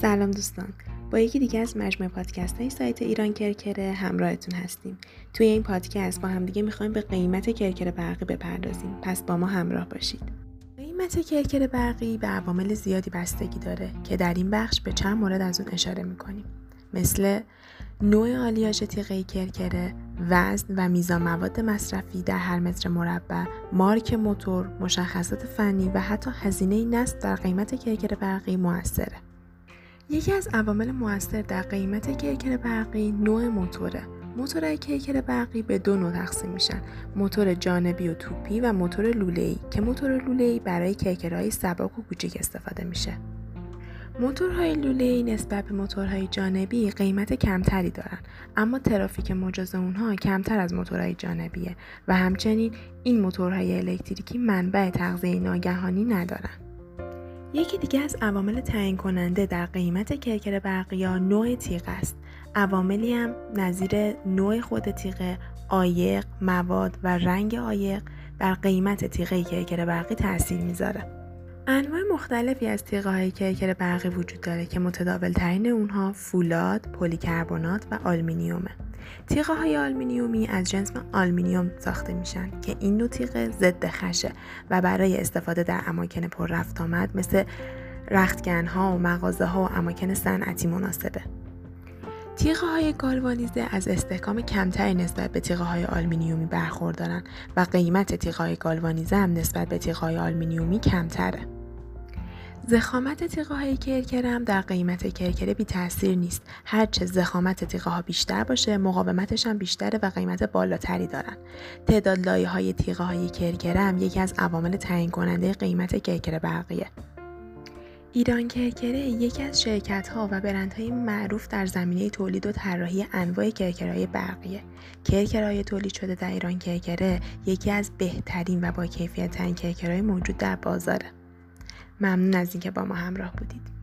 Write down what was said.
سلام دوستان. با یکی دیگه از مجموعه پادکست های سایت ایران کرکره همراهتون هستیم. توی این پادکست با همدیگه می‌خوایم به قیمت کرکر برقی بپردازیم. پس با ما همراه باشید. قیمت کرکر برقی به عوامل زیادی بستگی داره که در این بخش به چند مورد از اون اشاره می‌کنیم. مثل نوع آلیاژ تیغه کرکره، وزن و میزان مواد مصرفی در هر متر مربع، مارک موتور، مشخصات فنی و حتی هزینه نصب در قیمت کرکر برقی موثره. یکی از عوامل موثر در قیمت کرکر برقی نوع موتوره. موتورهای کرکر برقی به دو نوع تقسیم میشن موتور جانبی و توپی و موتور لوله‌ای که موتور لوله‌ای برای کرکرهای سبک و کوچک استفاده میشه موتورهای لوله نسبت به موتورهای جانبی قیمت کمتری دارند اما ترافیک مجاز اونها کمتر از موتورهای جانبیه و همچنین این موتورهای الکتریکی منبع تغذیه ناگهانی ندارند. یکی دیگه از عوامل تعیین کننده در قیمت کرکره برقی ها نوع تیغه است. عواملی هم نظیر نوع خود تیغه، عایق، مواد و رنگ عایق در قیمت تیغه کرکره برقی تاثیر می‌ذاره. انواع مختلفی از تیغه های کرکره برقی وجود داره که متداول ترین اونها فولاد، پلی‌کربنات و آلومینیومه. تیغه های آلومینیومی از جنس آلومینیوم ساخته میشن که این نوع تیغه ضد خشه و برای استفاده در اماکن پر رفت آمد مثل رختگن ها و مغازه ها و اماکن صنعتی مناسبه. تیغه های گالوانیزه از استحکام کمتری نسبت به تیغه های آلمینیومی برخوردارند و قیمت تیغه های گالوانیزه هم نسبت به تیغه های آلمینیومی کمتره. زخامت تیغه های کرکره هم در قیمت کرکره بی تاثیر نیست. هرچه زخامت تیغه ها بیشتر باشه مقاومتش هم بیشتره و قیمت بالاتری دارن. تعداد لایه های تیغه های کرکره هم یکی از عوامل تعیین کننده قیمت کرکره برقیه. ایران کرکره یکی از شرکت ها و برندهای معروف در زمینه تولید و طراحی انواع کرکرهای برقیه. کرکرهای تولید شده در ایران کرکره یکی از بهترین و با کیفیت ترین کرکرهای موجود در بازاره. ممنون از اینکه با ما همراه بودید.